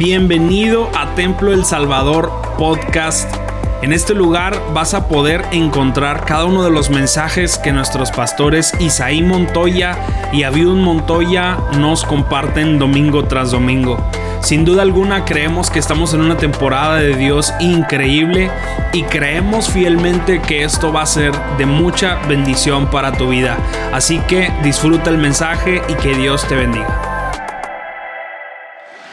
Bienvenido a Templo El Salvador Podcast. En este lugar vas a poder encontrar cada uno de los mensajes que nuestros pastores Isaí Montoya y Abiud Montoya nos comparten domingo tras domingo. Sin duda alguna creemos que estamos en una temporada de Dios increíble y creemos fielmente que esto va a ser de mucha bendición para tu vida. Así que disfruta el mensaje y que Dios te bendiga.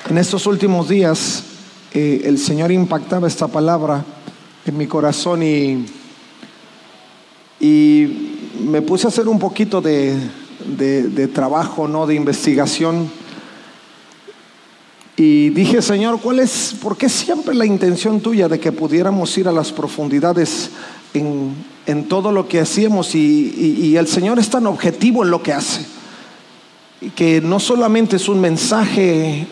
En estos últimos días eh, el Señor impactaba esta palabra en mi corazón y, y me puse a hacer un poquito de, de, trabajo, ¿no? de investigación. Y dije, Señor, ¿cuál es, por qué siempre la intención tuya de que pudiéramos ir a las profundidades en, en todo lo que hacíamos? Y, y, el Señor es tan objetivo en lo que hace, que no solamente es un mensaje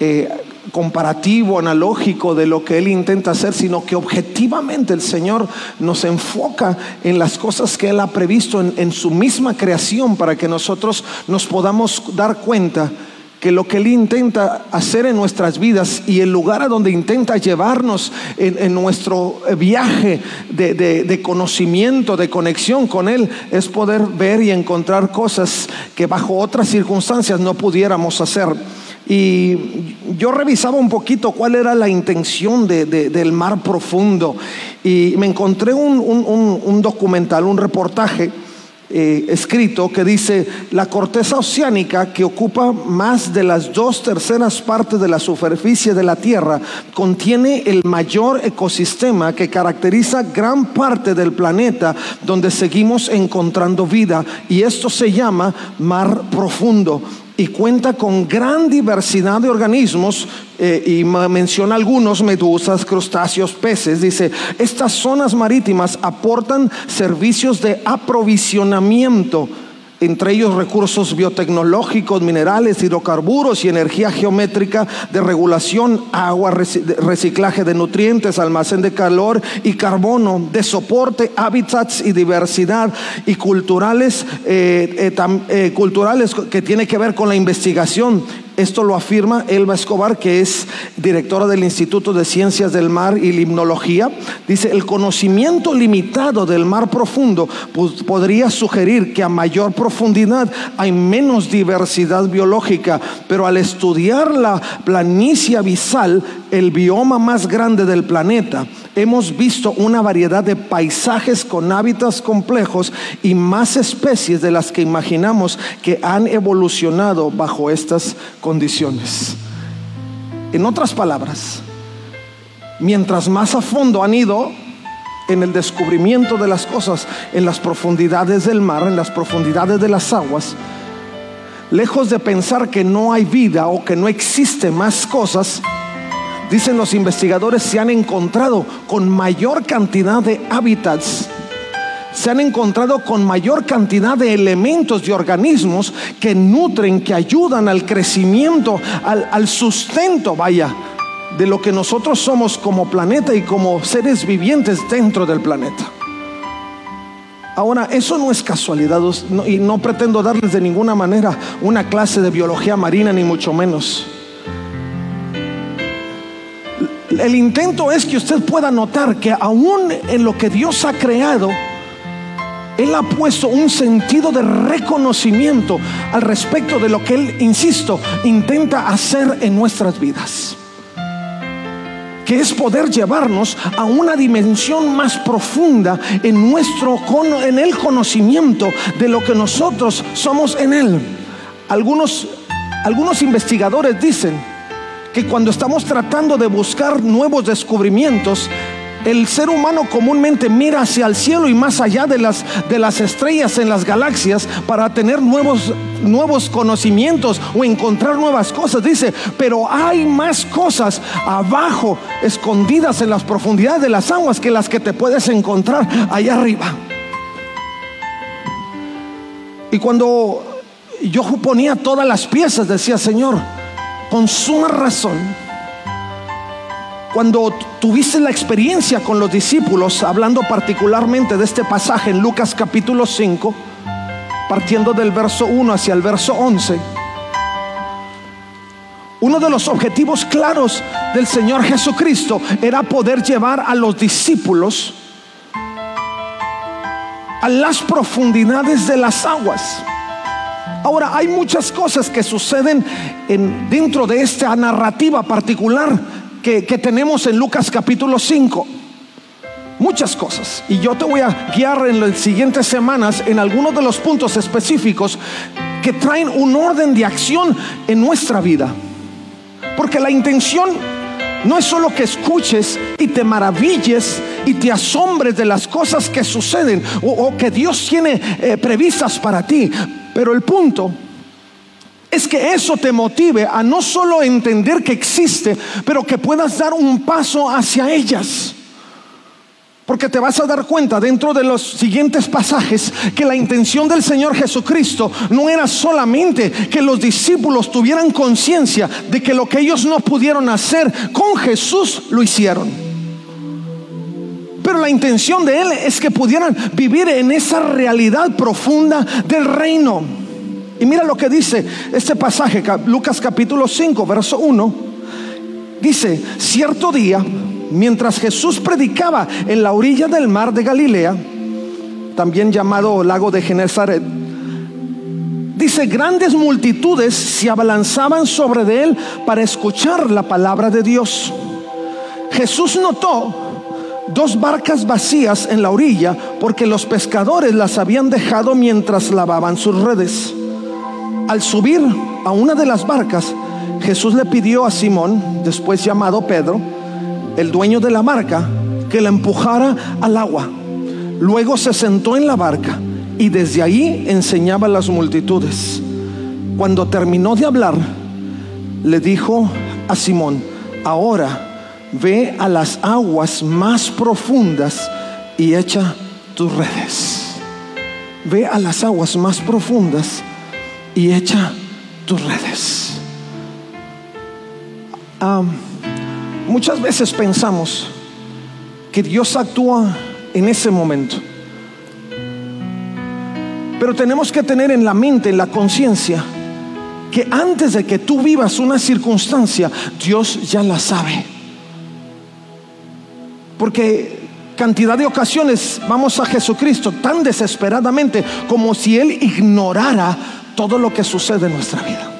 eh, comparativo, analógico de lo que Él intenta hacer, sino que objetivamente el Señor nos enfoca en las cosas que Él ha previsto en, su misma creación para que nosotros nos podamos dar cuenta que lo que Él intenta hacer en nuestras vidas y el lugar a donde intenta llevarnos en, nuestro viaje de, conocimiento, de conexión con Él, es poder ver y encontrar cosas que bajo otras circunstancias no pudiéramos hacer. Y yo revisaba un poquito cuál era la intención del mar profundo y me encontré un, documental, un reportaje eh, escrito que dice, la corteza oceánica que ocupa más de las dos terceras partes de la superficie de la Tierra contiene el mayor ecosistema que caracteriza gran parte del planeta donde seguimos encontrando vida y esto se llama mar profundo y cuenta con gran diversidad de organismos eh, y menciona algunos, medusas, crustáceos, peces. Dice, estas zonas marítimas aportan servicios de aprovisionamiento entre ellos recursos biotecnológicos, minerales, hidrocarburos y energía geométrica de regulación, agua, reciclaje de nutrientes, almacén de calor y carbono, de soporte, hábitats y diversidad y culturales, eh, eh, eh, culturales que tiene que ver con la investigación esto lo afirma Elba Escobar, que es directora del Instituto de Ciencias del Mar y Limnología. Dice, el conocimiento limitado del mar profundo podría sugerir que a mayor profundidad hay menos diversidad biológica, pero al estudiar la planicie abisal, el bioma más grande del planeta, hemos visto una variedad de paisajes con hábitats complejos y más especies de las que imaginamos que han evolucionado bajo estas condiciones. En otras palabras, mientras más a fondo han ido en el descubrimiento de las cosas, en las profundidades del mar, en las profundidades de las aguas, lejos de pensar que no hay vida o que no existe más cosas, dicen los investigadores, se han encontrado con mayor cantidad de hábitats se han encontrado con mayor cantidad de elementos y organismos que nutren, que ayudan al crecimiento, al, al, sustento, vaya, de lo que nosotros somos como planeta y como seres vivientes dentro del planeta. Ahora, eso no es casualidad y no pretendo darles de ninguna manera una clase de biología marina, ni mucho menos. El intento es que usted pueda notar que aún en lo que Dios ha creado, Él ha puesto un sentido de reconocimiento al respecto de lo que Él, insisto, intenta hacer en nuestras vidas. Que es poder llevarnos a una dimensión más profunda en nuestro en el conocimiento de lo que nosotros somos en Él. Algunos, algunos investigadores dicen que cuando estamos tratando de buscar nuevos descubrimientos, el ser humano comúnmente mira hacia el cielo y más allá de las, de las estrellas en las galaxias para tener nuevos, nuevos conocimientos o encontrar nuevas cosas. Dice, pero hay más cosas abajo, escondidas en las profundidades de las aguas, que las que te puedes encontrar allá arriba. Y cuando yo ponía todas las piezas, decía, Señor, con suma razón, cuando tuviste la experiencia con los discípulos, hablando particularmente de este pasaje en Lucas capítulo 5, partiendo del verso 1 hacia el verso 11, Uno de los objetivos claros del Señor Jesucristo era poder llevar a los discípulos a las profundidades de las aguas. Ahora, hay muchas cosas que suceden en, dentro de esta narrativa particular que, que tenemos en Lucas capítulo 5 muchas cosas. Y yo te voy a guiar en las siguientes semanas en algunos de los puntos específicos que traen un orden de acción en nuestra vida. Porque la intención no es solo que escuches y te maravilles y te asombres de las cosas que suceden o, que Dios tiene eh, previstas para ti. Pero el punto es que eso te motive a no solo entender que existe, pero que puedas dar un paso hacia ellas. Porque te vas a dar cuenta dentro de los siguientes pasajes que la intención del Señor Jesucristo no era solamente que los discípulos tuvieran conciencia de que lo que ellos no pudieron hacer con Jesús lo hicieron. Pero la intención de Él es que pudieran vivir en esa realidad profunda del reino. Y mira lo que dice este pasaje, Lucas capítulo 5, verso 1. Dice, cierto día mientras Jesús predicaba en la orilla del mar de Galilea, también llamado lago de Genezaret, dice, grandes multitudes se abalanzaban sobre de él para escuchar la palabra de Dios. Jesús notó dos barcas vacías en la orilla porque los pescadores las habían dejado mientras lavaban sus redes. Al subir a una de las barcas, Jesús le pidió a Simón, después llamado Pedro, el dueño de la barca, que la empujara al agua. Luego se sentó en la barca y desde ahí enseñaba a las multitudes. Cuando terminó de hablar, le dijo a Simón, ahora ve a las aguas más profundas y echa tus redes. Ve a las aguas más profundas y echa tus redes. Muchas veces pensamos que Dios actúa en ese momento. Pero tenemos que tener en la mente, en la conciencia, que antes de que tú vivas una circunstancia, Dios ya la sabe. Porque cantidad de ocasiones vamos a Jesucristo tan desesperadamente como si Él ignorara todo lo que sucede en nuestra vida.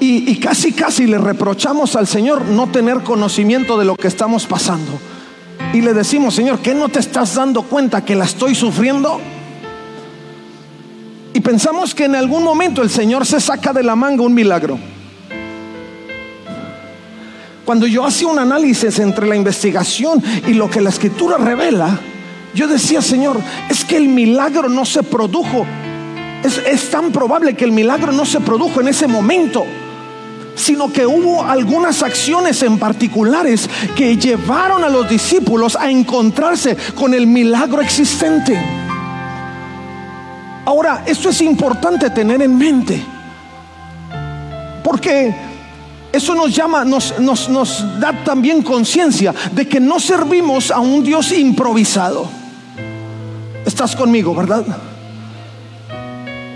Y, casi, casi le reprochamos al Señor no tener conocimiento de lo que estamos pasando. Y le decimos, Señor, ¿qué no te estás dando cuenta que la estoy sufriendo? Y pensamos que en algún momento el Señor se saca de la manga un milagro. Cuando yo hacía un análisis entre la investigación y lo que la escritura revela, yo decía, Señor, es que el milagro no se produjo. Es, es tan probable que el milagro no se produjo en ese momento sino que hubo algunas acciones en particulares que llevaron a los discípulos a encontrarse con el milagro existente. Ahora, esto es importante tener en mente, porque eso nos llama, nos, nos, nos da también conciencia de que no servimos a un Dios improvisado. Estás conmigo, ¿verdad?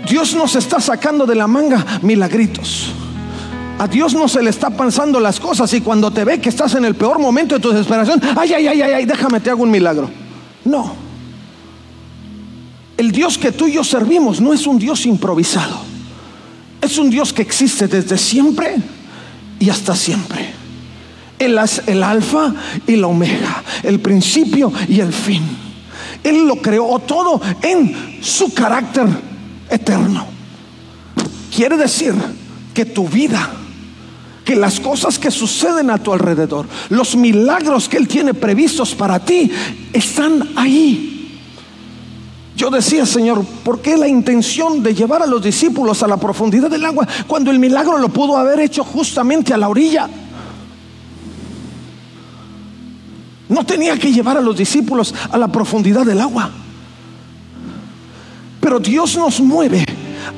Dios nos está sacando de la manga milagritos. A Dios no se le está pasando las cosas y cuando te ve que estás en el peor momento de tu desesperación, ay, ay, ay, ay, ay, déjame, te hago un milagro. No. El Dios que tú y yo servimos no es un Dios improvisado. Es un Dios que existe desde siempre y hasta siempre. Él es el alfa y la omega, el principio y el fin. Él lo creó todo en su carácter eterno. Quiere decir que tu vida que las cosas que suceden a tu alrededor, los milagros que Él tiene previstos para ti, están ahí. Yo decía, Señor, ¿por qué la intención de llevar a los discípulos a la profundidad del agua cuando el milagro lo pudo haber hecho justamente a la orilla? No tenía que llevar a los discípulos a la profundidad del agua. Pero Dios nos mueve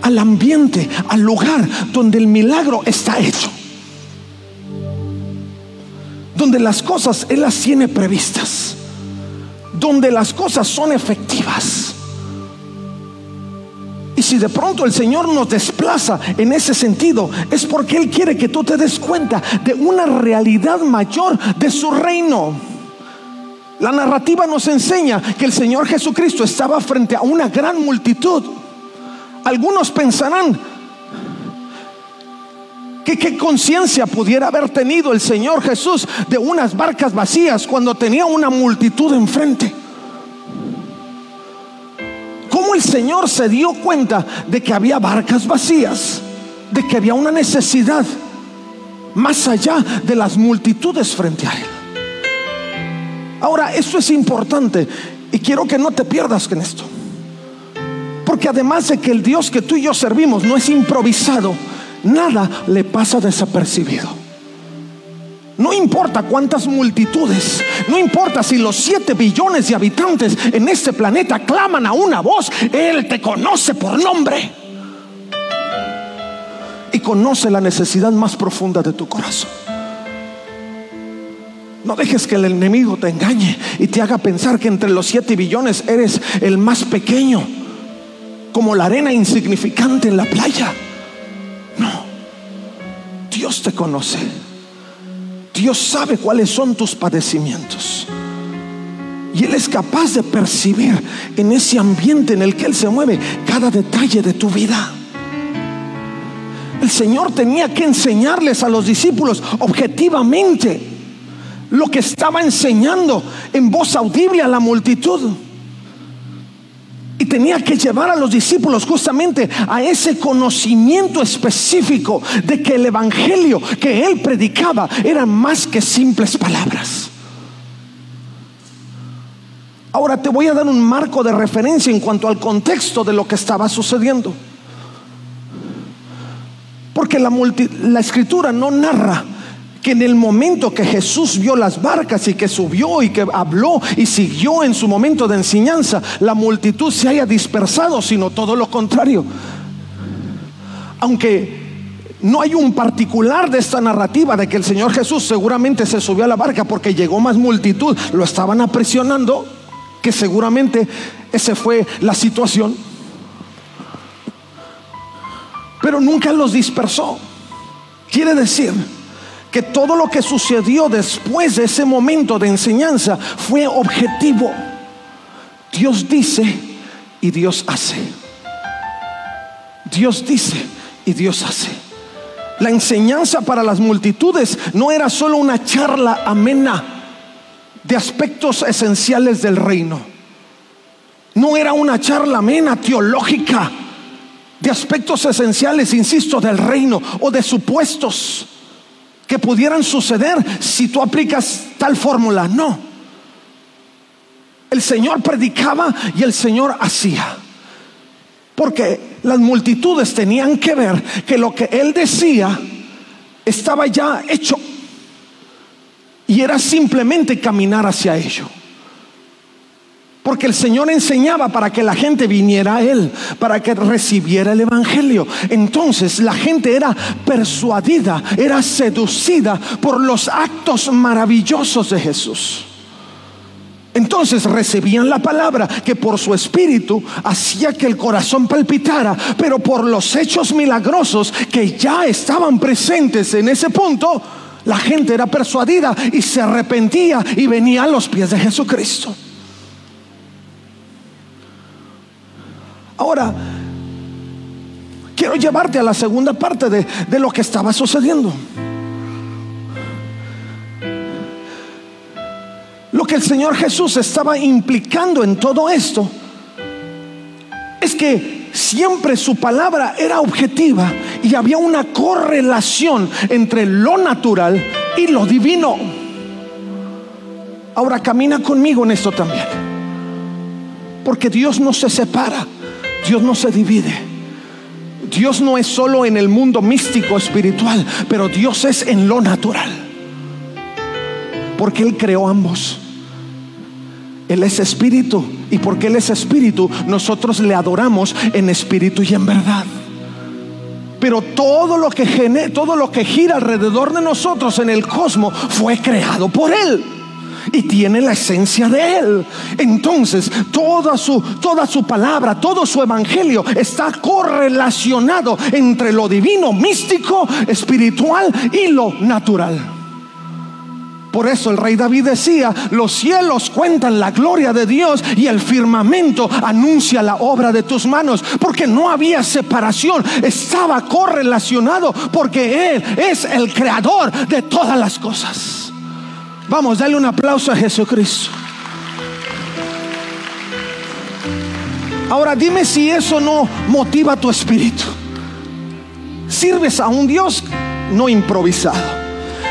al ambiente, al lugar donde el milagro está hecho donde las cosas Él las tiene previstas, donde las cosas son efectivas. Y si de pronto el Señor nos desplaza en ese sentido, es porque Él quiere que tú te des cuenta de una realidad mayor de su reino. La narrativa nos enseña que el Señor Jesucristo estaba frente a una gran multitud. Algunos pensarán que qué conciencia pudiera haber tenido el Señor Jesús de unas barcas vacías cuando tenía una multitud enfrente el Señor se dio cuenta de que había barcas vacías, de que había una necesidad más allá de las multitudes frente a Él. Ahora, esto es importante y quiero que no te pierdas en esto. Porque además de que el Dios que tú y yo servimos no es improvisado, nada le pasa desapercibido. No importa cuántas multitudes, no importa si los siete billones de habitantes en este planeta claman a una voz, Él te conoce por nombre. Y conoce la necesidad más profunda de tu corazón. No dejes que el enemigo te engañe y te haga pensar que entre los siete billones eres el más pequeño, como la arena insignificante en la playa. No, Dios te conoce. Dios sabe cuáles son tus padecimientos. Y Él es capaz de percibir en ese ambiente en el que Él se mueve cada detalle de tu vida. El Señor tenía que enseñarles a los discípulos objetivamente lo que estaba enseñando en voz audible a la multitud. Y tenía que llevar a los discípulos justamente a ese conocimiento específico de que el Evangelio que él predicaba era más que simples palabras. Ahora te voy a dar un marco de referencia en cuanto al contexto de lo que estaba sucediendo. Porque la, la escritura no narra que en el momento que Jesús vio las barcas y que subió y que habló y siguió en su momento de enseñanza, la multitud se haya dispersado, sino todo lo contrario. Aunque no hay un particular de esta narrativa de que el Señor Jesús seguramente se subió a la barca porque llegó más multitud, lo estaban apresionando, que seguramente esa fue la situación. Pero nunca los dispersó. Quiere decir que todo lo que sucedió después de ese momento de enseñanza fue objetivo. Dios dice y Dios hace. Dios dice y Dios hace. La enseñanza para las multitudes no era solo una charla amena de aspectos esenciales del reino. No era una charla amena teológica de aspectos esenciales, insisto, del reino o de supuestos que pudieran suceder si tú aplicas tal fórmula. No. El Señor predicaba y el Señor hacía. Porque las multitudes tenían que ver que lo que Él decía estaba ya hecho. Y era simplemente caminar hacia ello. Porque el Señor enseñaba para que la gente viniera a Él, para que recibiera el Evangelio. Entonces la gente era persuadida, era seducida por los actos maravillosos de Jesús. Entonces recibían la palabra que por su espíritu hacía que el corazón palpitara, pero por los hechos milagrosos que ya estaban presentes en ese punto, la gente era persuadida y se arrepentía y venía a los pies de Jesucristo. Ahora, quiero llevarte a la segunda parte de, lo que estaba sucediendo. Lo que el Señor Jesús estaba implicando en todo esto es que siempre su palabra era objetiva y había una correlación entre lo natural y lo divino. Ahora camina conmigo en esto también. Porque Dios no se separa. Dios no se divide. Dios no es solo en el mundo místico espiritual, pero Dios es en lo natural. Porque Él creó ambos. Él es espíritu y porque Él es espíritu, nosotros le adoramos en espíritu y en verdad. Pero todo lo que todo lo que gira alrededor de nosotros en el cosmos fue creado por Él. Y tiene la esencia de Él. Entonces, toda su, toda su palabra, todo su evangelio está correlacionado entre lo divino, místico, espiritual y lo natural. Por eso el rey David decía, los cielos cuentan la gloria de Dios y el firmamento anuncia la obra de tus manos, porque no había separación, estaba correlacionado, porque Él es el creador de todas las cosas. Vamos, dale un aplauso a Jesucristo. Ahora dime si eso no motiva tu espíritu. Sirves a un Dios no improvisado.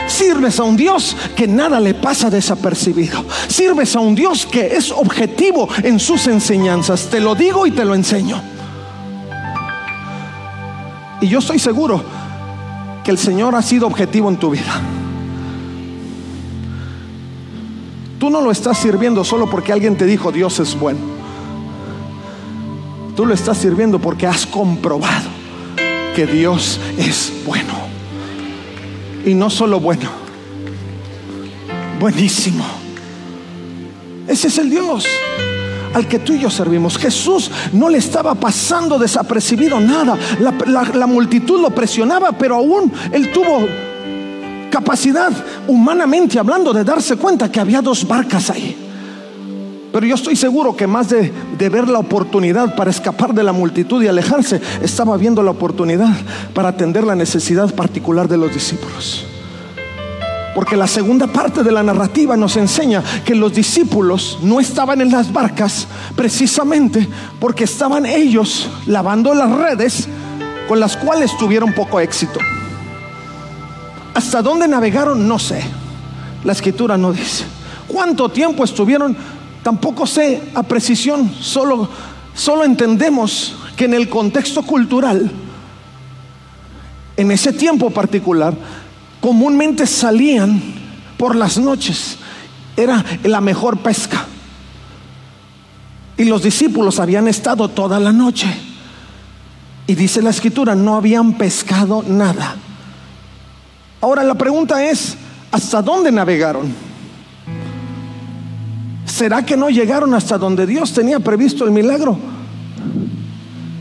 Sirves a un Dios que nada le pasa desapercibido. Sirves a un Dios que es objetivo en sus enseñanzas. Te lo digo y te lo enseño. Y yo estoy seguro que el Señor ha sido objetivo en tu vida. Tú no lo estás sirviendo solo porque alguien te dijo Dios es bueno. Tú lo estás sirviendo porque has comprobado que Dios es bueno. Y no solo bueno, buenísimo. Ese es el Dios al que tú y yo servimos. Jesús no le estaba pasando desapercibido nada. La, multitud lo presionaba, pero aún él tuvo capacidad, humanamente hablando, de darse cuenta que había dos barcas ahí. Pero yo estoy seguro que más de, de, ver la oportunidad para escapar de la multitud y alejarse, estaba viendo la oportunidad para atender la necesidad particular de los discípulos. Porque la segunda parte de la narrativa nos enseña que los discípulos no estaban en las barcas precisamente porque estaban ellos lavando las redes con las cuales tuvieron poco éxito. ¿Hasta dónde navegaron? No sé. La escritura no dice. ¿Cuánto tiempo estuvieron Tampoco sé a precisión, solo, solo entendemos que en el contexto cultural, en ese tiempo particular, comúnmente salían por las noches. Era la mejor pesca. Y los discípulos habían estado toda la noche. Y dice la escritura, no habían pescado nada. Ahora la pregunta es, ¿hasta dónde navegaron? ¿Será que no llegaron hasta donde Dios tenía previsto el milagro?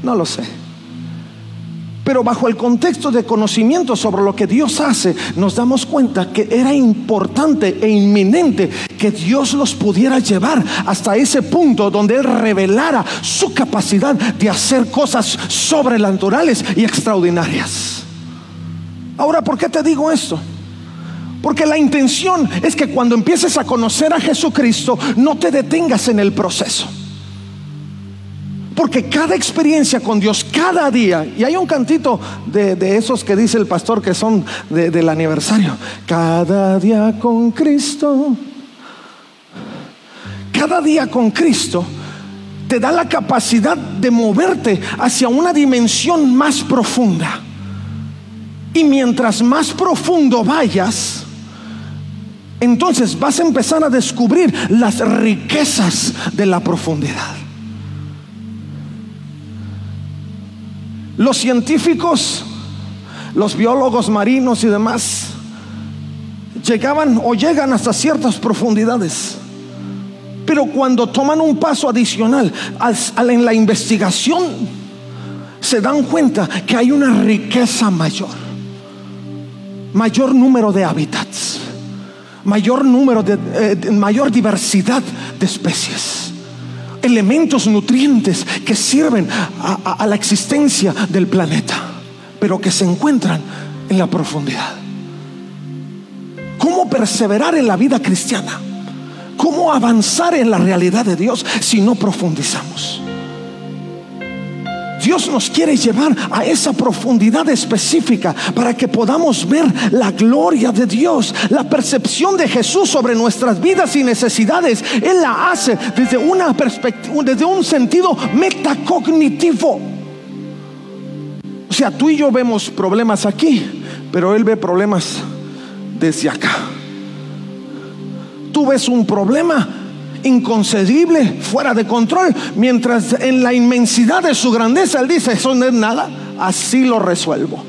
No lo sé. Pero bajo el contexto de conocimiento sobre lo que Dios hace, nos damos cuenta que era importante e inminente que Dios los pudiera llevar hasta ese punto donde Él revelara su capacidad de hacer cosas sobrenaturales y extraordinarias. Ahora, ¿por qué te digo esto? Porque la intención es que cuando empieces a conocer a Jesucristo, no te detengas en el proceso. Porque cada experiencia con Dios, cada día, y hay un cantito de, esos que dice el pastor que son del aniversario, cada día con Cristo, cada día con Cristo te da la capacidad de moverte hacia una dimensión más profunda. Y mientras más profundo vayas, entonces vas a empezar a descubrir las riquezas de la profundidad. Los científicos, los biólogos marinos y demás llegaban o llegan hasta ciertas profundidades. Pero cuando toman un paso adicional en la investigación, se dan cuenta que hay una riqueza mayor, mayor número de hábitats mayor número de, eh, mayor diversidad de especies, elementos nutrientes que sirven a la existencia del planeta, pero que se encuentran en la profundidad. ¿Cómo perseverar en la vida cristiana? ¿Cómo avanzar en la realidad de Dios si no profundizamos? Dios nos quiere llevar a esa profundidad específica para que podamos ver la gloria de Dios, la percepción de Jesús sobre nuestras vidas y necesidades. Él la hace desde una perspectiva, desde un sentido metacognitivo. O sea, tú y yo vemos problemas aquí, pero Él ve problemas desde acá. Tú ves un problema inconcebible, fuera de control, mientras en la inmensidad de su grandeza Él dice, eso no es nada, así lo resuelvo.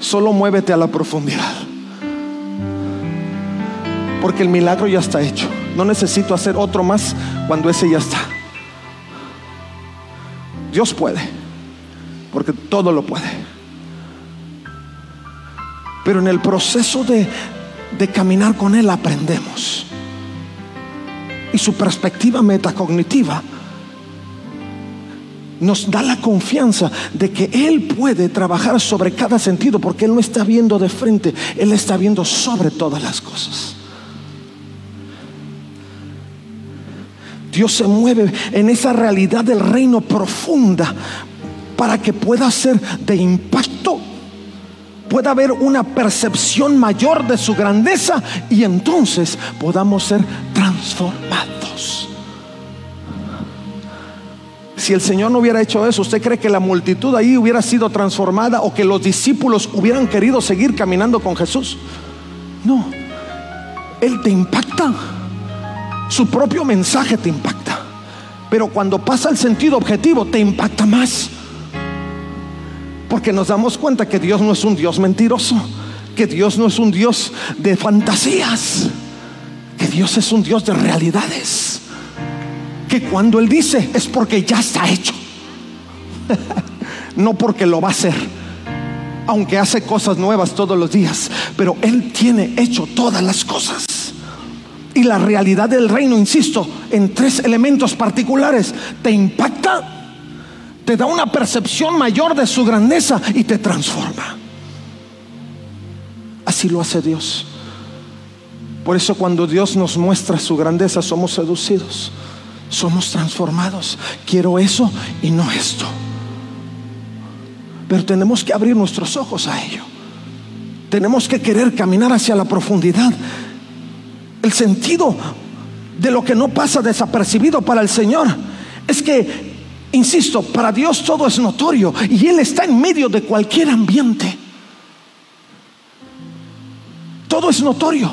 Solo muévete a la profundidad. Porque el milagro ya está hecho. No necesito hacer otro más cuando ese ya está. Dios puede, porque todo lo puede. Pero en el proceso de, de caminar con Él aprendemos. Y su perspectiva metacognitiva nos da la confianza de que Él puede trabajar sobre cada sentido porque Él no está viendo de frente, Él está viendo sobre todas las cosas. Dios se mueve en esa realidad del reino profunda para que pueda ser de impacto, pueda haber una percepción mayor de su grandeza y entonces podamos ser transformados. Si el Señor no hubiera hecho eso, ¿usted cree que la multitud ahí hubiera sido transformada o que los discípulos hubieran querido seguir caminando con Jesús? No, Él te impacta. Su propio mensaje te impacta. Pero cuando pasa el sentido objetivo, te impacta más. Porque nos damos cuenta que Dios no es un Dios mentiroso, que Dios no es un Dios de fantasías, que Dios es un Dios de realidades. Que cuando Él dice es porque ya está hecho, no porque lo va a hacer, aunque hace cosas nuevas todos los días, pero Él tiene hecho todas las cosas y la realidad del reino, insisto, en tres elementos particulares, te impacta, te da una percepción mayor de su grandeza y te transforma. Así lo hace Dios. Por eso cuando Dios nos muestra su grandeza somos seducidos, somos transformados. Quiero eso y no esto. Pero tenemos que abrir nuestros ojos a ello. Tenemos que querer caminar hacia la profundidad el sentido de lo que no pasa desapercibido para el Señor es que, insisto, para Dios todo es notorio y Él está en medio de cualquier ambiente. Todo es notorio,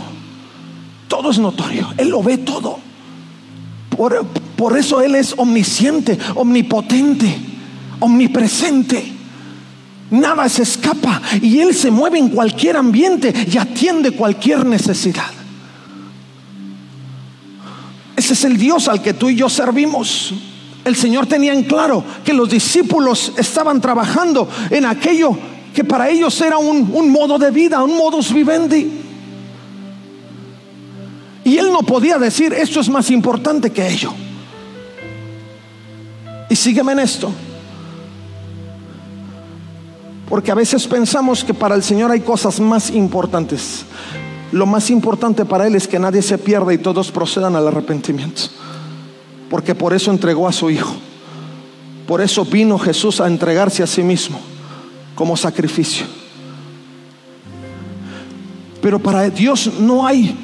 todo es notorio, Él lo ve todo. Por, por eso Él es omnisciente, omnipotente, omnipresente. Nada se escapa y Él se mueve en cualquier ambiente y atiende cualquier necesidad. Ese es el Dios al que tú y yo servimos. El Señor tenía en claro que los discípulos estaban trabajando en aquello que para ellos era un, un modo de vida, un modus vivendi. Y él no podía decir, esto es más importante que ello. Y sígueme en esto. Porque a veces pensamos que para el Señor hay cosas más importantes. Lo más importante para Él es que nadie se pierda y todos procedan al arrepentimiento. Porque por eso entregó a su Hijo. Por eso vino Jesús a entregarse a sí mismo como sacrificio. Pero para Dios no hay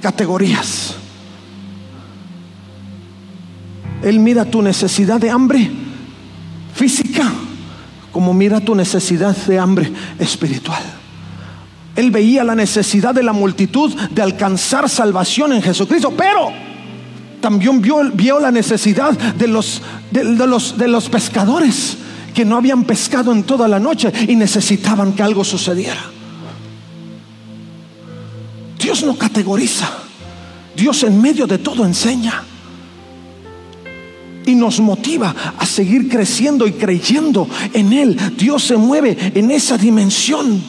categorías. Él mira tu necesidad de hambre física como mira tu necesidad de hambre espiritual. Él veía la necesidad de la multitud de alcanzar salvación en Jesucristo, pero también vio, la necesidad de los, de, los, de los pescadores que no habían pescado en toda la noche y necesitaban que algo sucediera. Dios no categoriza. Dios en medio de todo enseña. Y nos motiva a seguir creciendo y creyendo en Él. Dios se mueve en esa dimensión.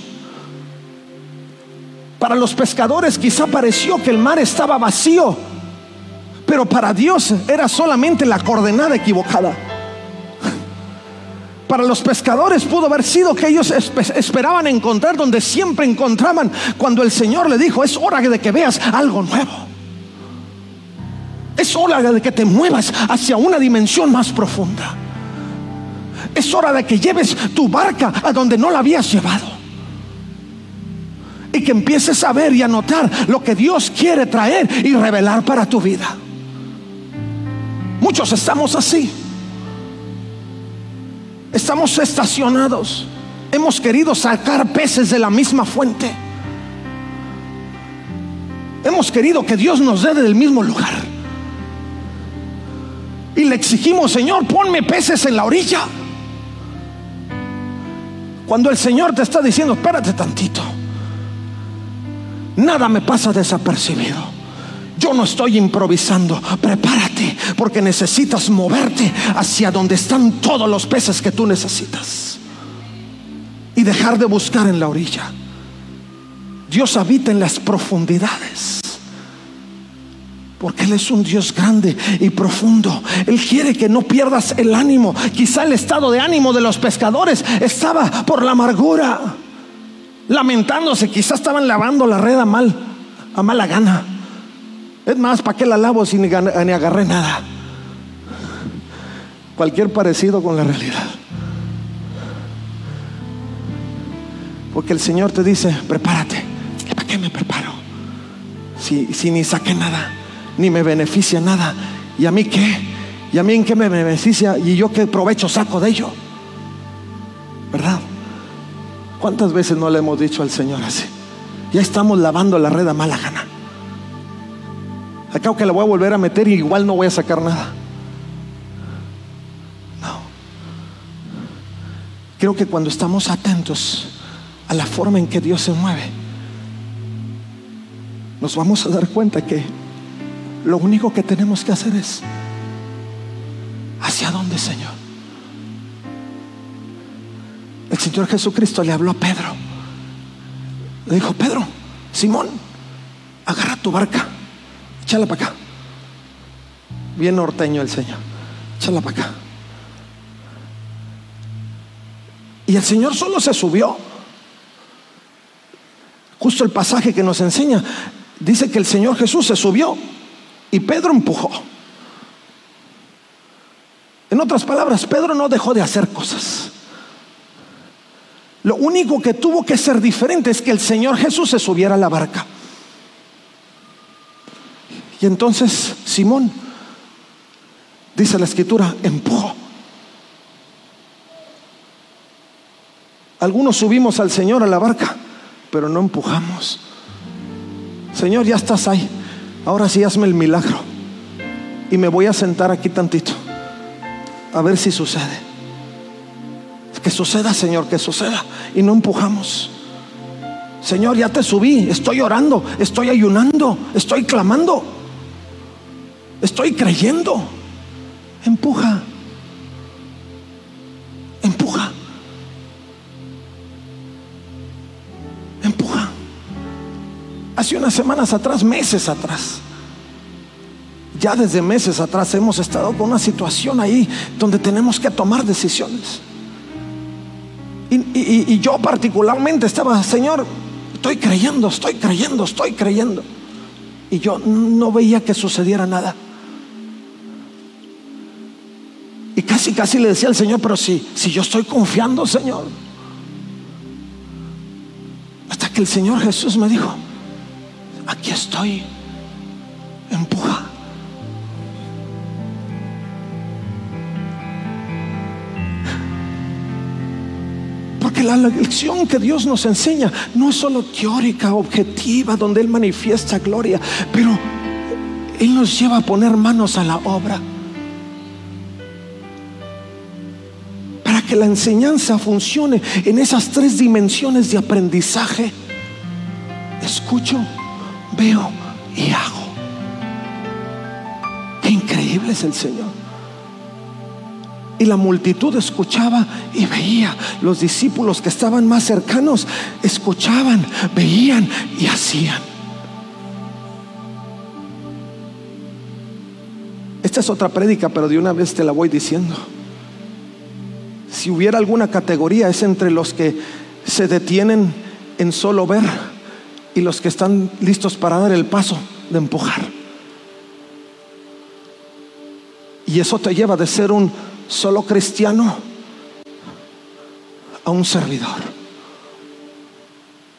Para los pescadores quizá pareció que el mar estaba vacío, pero para Dios era solamente la coordenada equivocada. Para los pescadores pudo haber sido que ellos esperaban encontrar donde siempre encontraban cuando el Señor le dijo, es hora de que veas algo nuevo. Es hora de que te muevas hacia una dimensión más profunda. Es hora de que lleves tu barca a donde no la habías llevado y que empieces a ver y a notar lo que Dios quiere traer y revelar para tu vida. Muchos estamos así. Estamos estacionados. Hemos querido sacar peces de la misma fuente. Hemos querido que Dios nos dé del mismo lugar. Y le exigimos, Señor, ponme peces en la orilla. Cuando el Señor te está diciendo, espérate tantito. Nada me pasa desapercibido. Yo no estoy improvisando. Prepárate porque necesitas moverte hacia donde están todos los peces que tú necesitas. Y dejar de buscar en la orilla. Dios habita en las profundidades. Porque Él es un Dios grande y profundo. Él quiere que no pierdas el ánimo. Quizá el estado de ánimo de los pescadores estaba por la amargura. Lamentándose, quizá estaban lavando la red a mal, a mala gana. Es más, ¿para qué la lavo si ni, agarré nada? Cualquier parecido con la realidad. Porque el Señor te dice, prepárate. ¿Y para qué me preparo? Si, si ni saqué nada ni me beneficia nada. ¿Y a mí qué? ¿Y a mí en qué me beneficia? ¿Y yo qué provecho saco de ello? ¿Verdad? ¿Cuántas veces no le hemos dicho al Señor así? Ya estamos lavando la red a mala gana. Acabo que la voy a volver a meter y igual no voy a sacar nada. No. Creo que cuando estamos atentos a la forma en que Dios se mueve, nos vamos a dar cuenta que lo único que tenemos que hacer es, ¿hacia dónde, Señor? El Señor Jesucristo le habló a Pedro. Le dijo, Pedro, Simón, agarra tu barca, échala para acá. Bien norteño el Señor, échala para acá. Y el Señor solo se subió. Justo el pasaje que nos enseña dice que el Señor Jesús se subió y Pedro empujó. En otras palabras, Pedro no dejó de hacer cosas. Lo único que tuvo que ser diferente es que el Señor Jesús se subiera a la barca. Y entonces Simón, dice la escritura, empujó. Algunos subimos al Señor a la barca, pero no empujamos. Señor, ya estás ahí ahora sí hazme el milagro. Y me voy a sentar aquí tantito. A ver si sucede. Que suceda, Señor, que suceda. Y no empujamos. Señor, ya te subí. Estoy orando, estoy ayunando, estoy clamando. Estoy creyendo. Empuja. Empuja. hace unas semanas atrás, meses atrás. Ya desde meses atrás hemos estado con una situación ahí donde tenemos que tomar decisiones. Y, yo particularmente estaba, Señor, estoy creyendo, estoy creyendo, estoy creyendo. Y yo no veía que sucediera nada. Y casi, casi le decía al Señor, pero si, si yo estoy confiando, Señor. Hasta que el Señor Jesús me dijo, aquí estoy, empuja. Porque la lección que Dios nos enseña no es solo teórica, objetiva, donde Él manifiesta gloria, pero Él nos lleva a poner manos a la obra. Que la enseñanza funcione en esas tres dimensiones de aprendizaje. Escucho veo y hago. Qué increíble es el Señor. Y la multitud escuchaba y veía. Los discípulos que estaban más cercanos escuchaban, veían y hacían. Esta es otra prédica, pero de una vez te la voy diciendo. Si hubiera alguna categoría es entre los que se detienen en solo ver y los que están listos para dar el paso de empujar. Y eso te lleva de ser un solo cristiano a un servidor.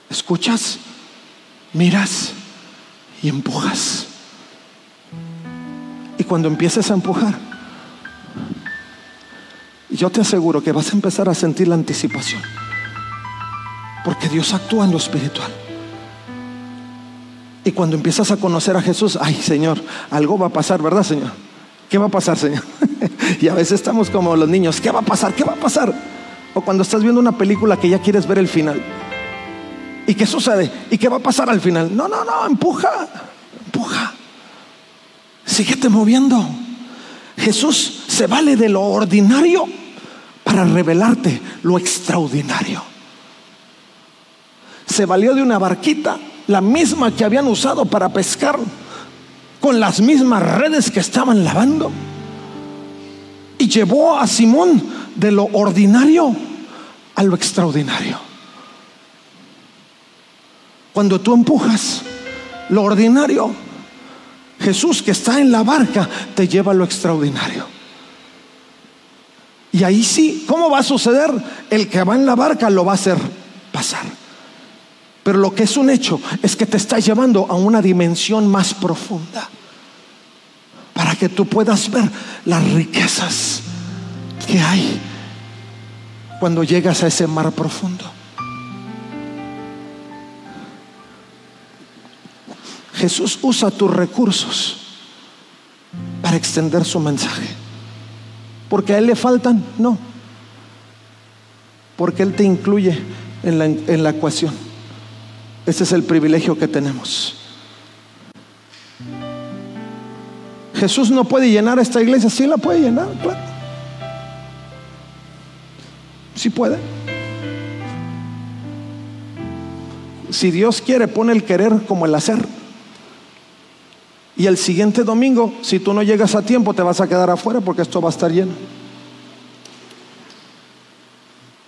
Escuchas, miras y empujas. Y cuando empieces a empujar, yo te aseguro que vas a empezar a sentir la anticipación. Porque Dios actúa en lo espiritual. Y cuando empiezas a conocer a Jesús, ay Señor, algo va a pasar, ¿verdad Señor? ¿Qué va a pasar, Señor? y a veces estamos como los niños, ¿qué va a pasar? ¿Qué va a pasar? O cuando estás viendo una película que ya quieres ver el final. ¿Y qué sucede? ¿Y qué va a pasar al final? No, no, no, empuja, empuja. Síguete moviendo. Jesús se vale de lo ordinario para revelarte lo extraordinario. Se valió de una barquita, la misma que habían usado para pescar, con las mismas redes que estaban lavando, y llevó a Simón de lo ordinario a lo extraordinario. Cuando tú empujas lo ordinario, Jesús que está en la barca te lleva a lo extraordinario. Y ahí sí, ¿cómo va a suceder? El que va en la barca lo va a hacer pasar. Pero lo que es un hecho es que te está llevando a una dimensión más profunda. Para que tú puedas ver las riquezas que hay cuando llegas a ese mar profundo. Jesús usa tus recursos para extender su mensaje. Porque a Él le faltan, no. Porque Él te incluye en la, en la ecuación. Ese es el privilegio que tenemos. Jesús no puede llenar esta iglesia, sí la puede llenar, claro. Sí puede. Si Dios quiere, pone el querer como el hacer. Y el siguiente domingo, si tú no llegas a tiempo, te vas a quedar afuera porque esto va a estar lleno.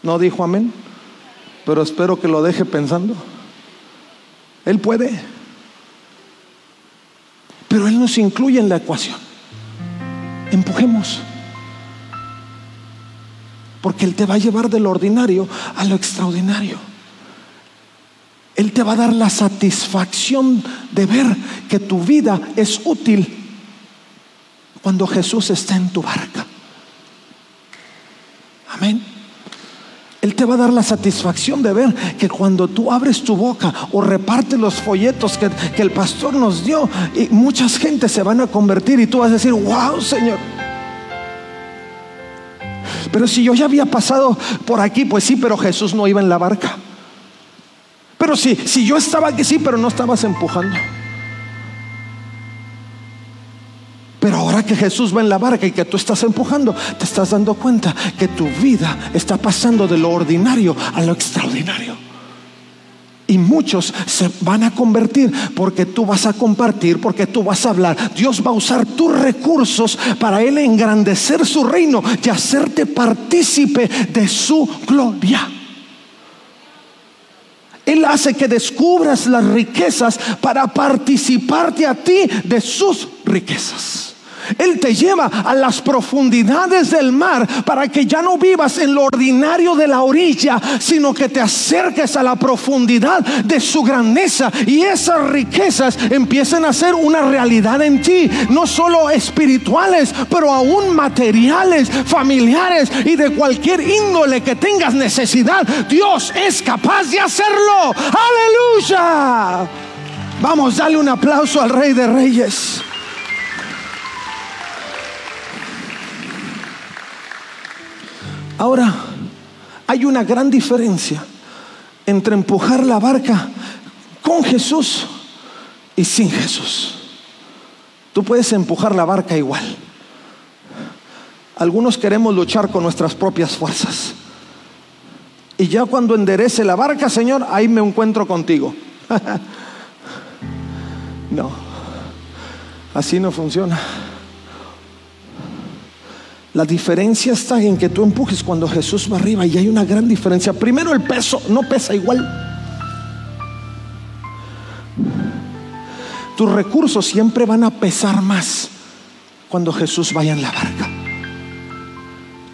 No dijo amén, pero espero que lo deje pensando. Él puede. Pero Él nos incluye en la ecuación. Empujemos. Porque Él te va a llevar de lo ordinario a lo extraordinario. Él te va a dar la satisfacción de ver que tu vida es útil cuando Jesús está en tu barca. Amén. Él te va a dar la satisfacción de ver que cuando tú abres tu boca o repartes los folletos que, el pastor nos dio, y muchas gente se van a convertir y tú vas a decir, wow, Señor. Pero si yo ya había pasado por aquí, pues sí, pero Jesús no iba en la barca. Pero si, si yo estaba aquí, sí, pero no estabas empujando. Pero ahora que Jesús va en la barca y que tú estás empujando, te estás dando cuenta que tu vida está pasando de lo ordinario a lo extraordinario. Y muchos se van a convertir porque tú vas a compartir, porque tú vas a hablar. Dios va a usar tus recursos para Él engrandecer su reino y hacerte partícipe de su gloria. Él hace que descubras las riquezas para participarte a ti de sus riquezas. Él te lleva a las profundidades del mar para que ya no vivas en lo ordinario de la orilla, sino que te acerques a la profundidad de su grandeza y esas riquezas empiecen a ser una realidad en ti, no solo espirituales, pero aún materiales, familiares y de cualquier índole que tengas necesidad. Dios es capaz de hacerlo. Aleluya. Vamos, dale un aplauso al Rey de Reyes. Ahora, hay una gran diferencia entre empujar la barca con Jesús y sin Jesús. Tú puedes empujar la barca igual. Algunos queremos luchar con nuestras propias fuerzas. Y ya cuando enderece la barca, Señor, ahí me encuentro contigo. no, así no funciona. La diferencia está en que tú empujes cuando Jesús va arriba y hay una gran diferencia. Primero el peso no pesa igual. Tus recursos siempre van a pesar más cuando Jesús vaya en la barca.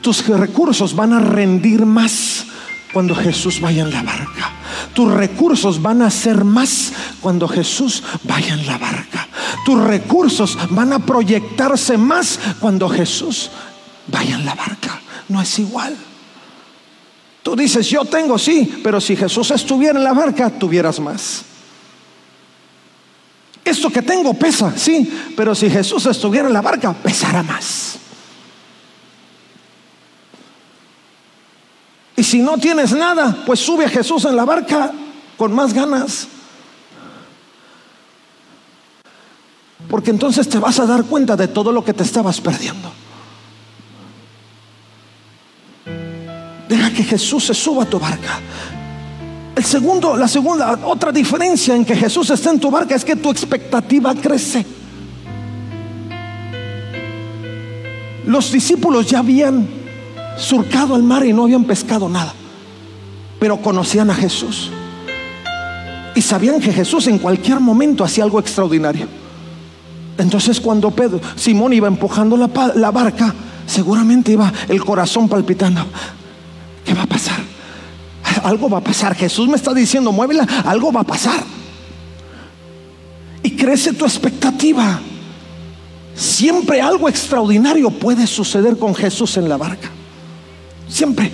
Tus recursos van a rendir más cuando Jesús vaya en la barca. Tus recursos van a ser más cuando Jesús vaya en la barca. Tus recursos van a proyectarse más cuando Jesús vaya en la barca. No es igual. Tú dices, yo tengo, sí, pero si Jesús estuviera en la barca, tuvieras más. Esto que tengo pesa, sí, pero si Jesús estuviera en la barca, pesará más. Y si no tienes nada, pues sube a Jesús en la barca con más ganas. Porque entonces te vas a dar cuenta de todo lo que te estabas perdiendo. Deja que Jesús se suba a tu barca. El segundo, la segunda, otra diferencia en que Jesús está en tu barca es que tu expectativa crece. Los discípulos ya habían surcado el mar y no habían pescado nada, pero conocían a Jesús y sabían que Jesús en cualquier momento hacía algo extraordinario. Entonces cuando Pedro, Simón iba empujando la, la barca, seguramente iba el corazón palpitando. ¿Qué va a pasar? Algo va a pasar. Jesús me está diciendo, muévela, algo va a pasar. Y crece tu expectativa. Siempre algo extraordinario puede suceder con Jesús en la barca. Siempre.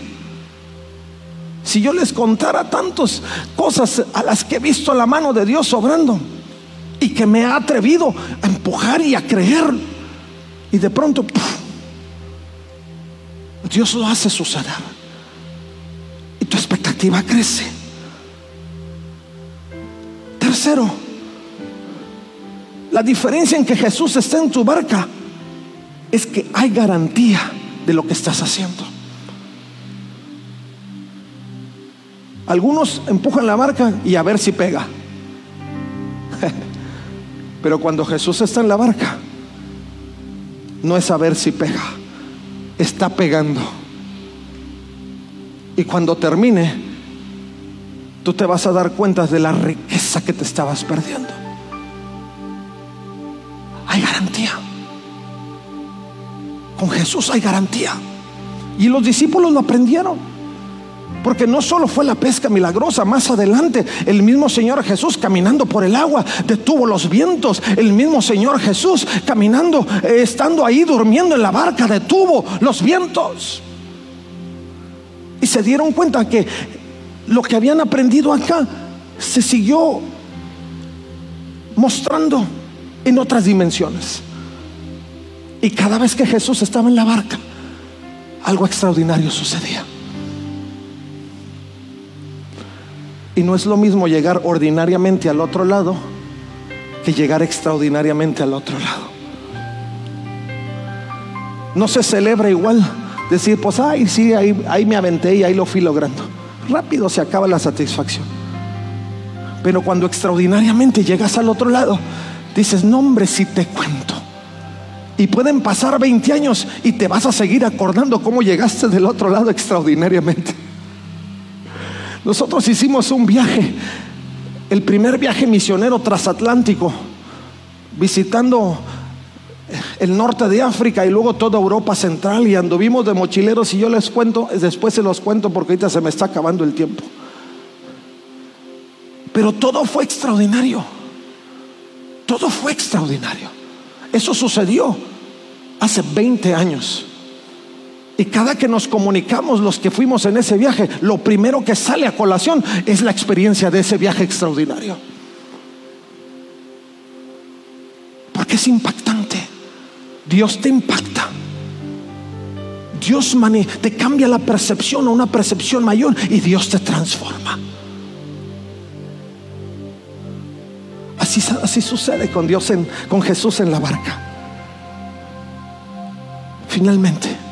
Si yo les contara tantas cosas a las que he visto la mano de Dios obrando y que me ha atrevido a empujar y a creer, y de pronto Dios lo hace suceder. Tu expectativa crece. Tercero, la diferencia en que Jesús está en tu barca es que hay garantía de lo que estás haciendo. Algunos empujan la barca y a ver si pega. Pero cuando Jesús está en la barca, no es a ver si pega, está pegando. Y cuando termine, tú te vas a dar cuenta de la riqueza que te estabas perdiendo. Hay garantía. Con Jesús hay garantía. Y los discípulos lo aprendieron. Porque no solo fue la pesca milagrosa, más adelante el mismo Señor Jesús caminando por el agua detuvo los vientos. El mismo Señor Jesús caminando, eh, estando ahí durmiendo en la barca, detuvo los vientos. Y se dieron cuenta que lo que habían aprendido acá se siguió mostrando en otras dimensiones. Y cada vez que Jesús estaba en la barca, algo extraordinario sucedía. Y no es lo mismo llegar ordinariamente al otro lado que llegar extraordinariamente al otro lado. No se celebra igual decir, pues, ay, sí, ahí, ahí me aventé y ahí lo fui logrando. Rápido se acaba la satisfacción. Pero cuando extraordinariamente llegas al otro lado, dices, no hombre, si te cuento. Y pueden pasar 20 años y te vas a seguir acordando cómo llegaste del otro lado extraordinariamente. Nosotros hicimos un viaje, el primer viaje misionero transatlántico, visitando el norte de África y luego toda Europa central y anduvimos de mochileros y yo les cuento, después se los cuento porque ahorita se me está acabando el tiempo. Pero todo fue extraordinario. Todo fue extraordinario. Eso sucedió hace 20 años. Y cada que nos comunicamos los que fuimos en ese viaje, lo primero que sale a colación es la experiencia de ese viaje extraordinario. Porque es impactante. Dios te impacta. Dios te cambia la percepción a una percepción mayor y Dios te transforma. Así, así sucede con Dios, en, con Jesús en la barca. Finalmente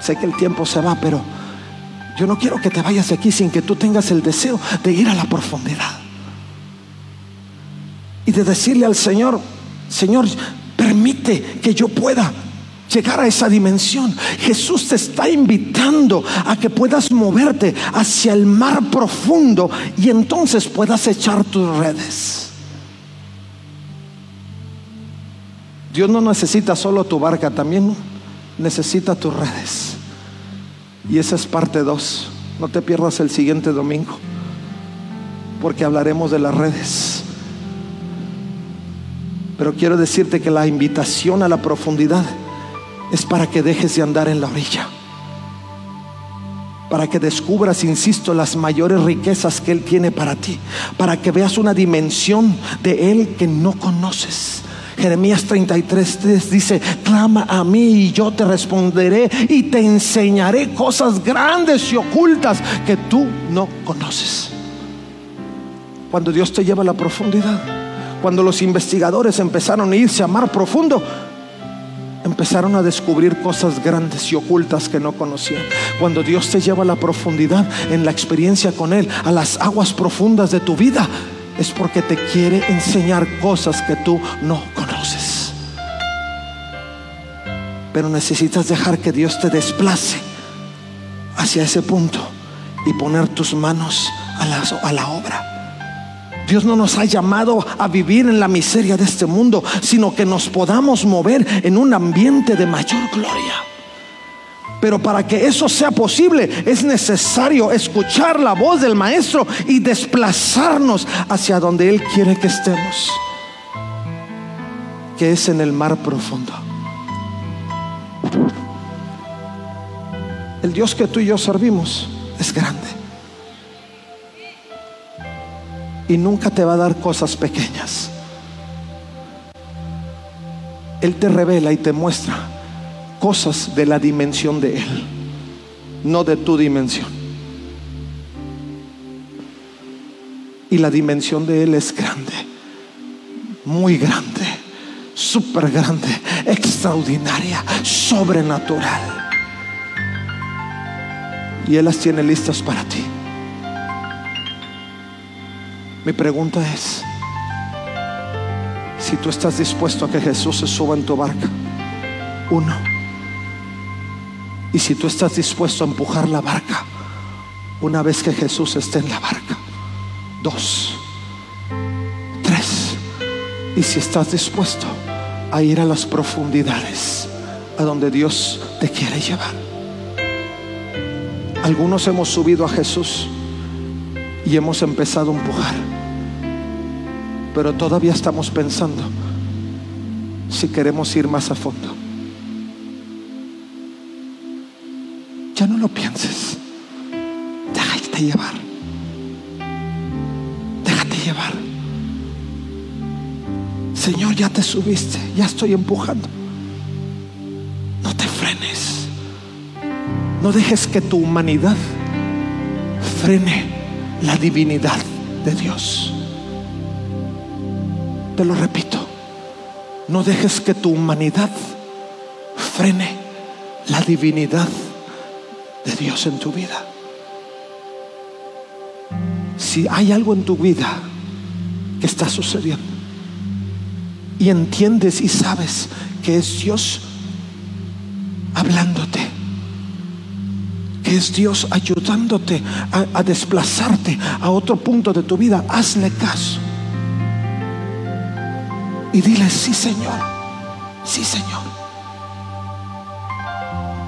Sé que el tiempo se va, pero yo no quiero que te vayas de aquí sin que tú tengas el deseo de ir a la profundidad. Y de decirle al Señor, Señor, permite que yo pueda llegar a esa dimensión. Jesús te está invitando a que puedas moverte hacia el mar profundo y entonces puedas echar tus redes. Dios no necesita solo tu barca, también necesita tus redes. Y esa es parte 2. No te pierdas el siguiente domingo, porque hablaremos de las redes. Pero quiero decirte que la invitación a la profundidad es para que dejes de andar en la orilla. Para que descubras, insisto, las mayores riquezas que Él tiene para ti. Para que veas una dimensión de Él que no conoces Jeremías 33 dice, clama a mí y yo te responderé y te enseñaré cosas grandes y ocultas que tú no conoces. Cuando Dios te lleva a la profundidad. Cuando los investigadores empezaron a irse a mar profundo, empezaron a descubrir cosas grandes y ocultas que no conocían. Cuando Dios te lleva a la profundidad en la experiencia con Él, a las aguas profundas de tu vida, es porque te quiere enseñar cosas que tú no conoces. Pero necesitas dejar que Dios te desplace hacia ese punto y poner tus manos a la, a la obra. Dios no nos ha llamado a vivir en la miseria de este mundo, sino que nos podamos mover en un ambiente de mayor gloria. Pero para que eso sea posible es necesario escuchar la voz del Maestro y desplazarnos hacia donde Él quiere que estemos, que es en el mar profundo. El Dios que tú y yo servimos es grande. Y nunca te va a dar cosas pequeñas. Él te revela y te muestra cosas de la dimensión de Él, no de tu dimensión. Y la dimensión de Él es grande, muy grande, súper grande, extraordinaria, sobrenatural. Y Él las tiene listas para ti. Mi pregunta es, si tú estás dispuesto a que Jesús se suba en tu barca, uno, y si tú estás dispuesto a empujar la barca una vez que Jesús esté en la barca, dos, tres, y si estás dispuesto a ir a las profundidades, a donde Dios te quiere llevar. Algunos hemos subido a Jesús y hemos empezado a empujar. Pero todavía estamos pensando si queremos ir más a fondo. Ya no lo pienses. Déjate llevar. Déjate llevar. Señor, ya te subiste, ya estoy empujando. No te frenes. No dejes que tu humanidad frene la divinidad de Dios. Te lo repito, no dejes que tu humanidad frene la divinidad de Dios en tu vida. Si hay algo en tu vida que está sucediendo y entiendes y sabes que es Dios hablándote, es Dios ayudándote a, desplazarte a otro punto de tu vida, hazle caso. Y dile, sí Señor, sí Señor,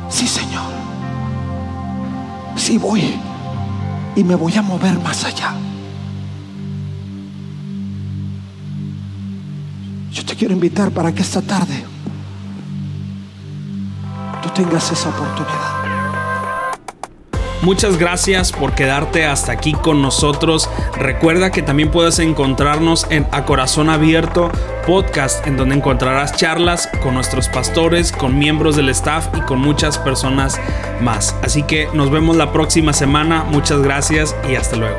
sí Señor, sí voy y me voy a mover más allá. Yo te quiero invitar para que esta tarde tú tengas esa oportunidad. Muchas gracias por quedarte hasta aquí con nosotros. Recuerda que también puedes encontrarnos en A Corazón Abierto podcast en donde encontrarás charlas con nuestros pastores, con miembros del staff y con muchas personas más. Así que nos vemos la próxima semana. Muchas gracias y hasta luego.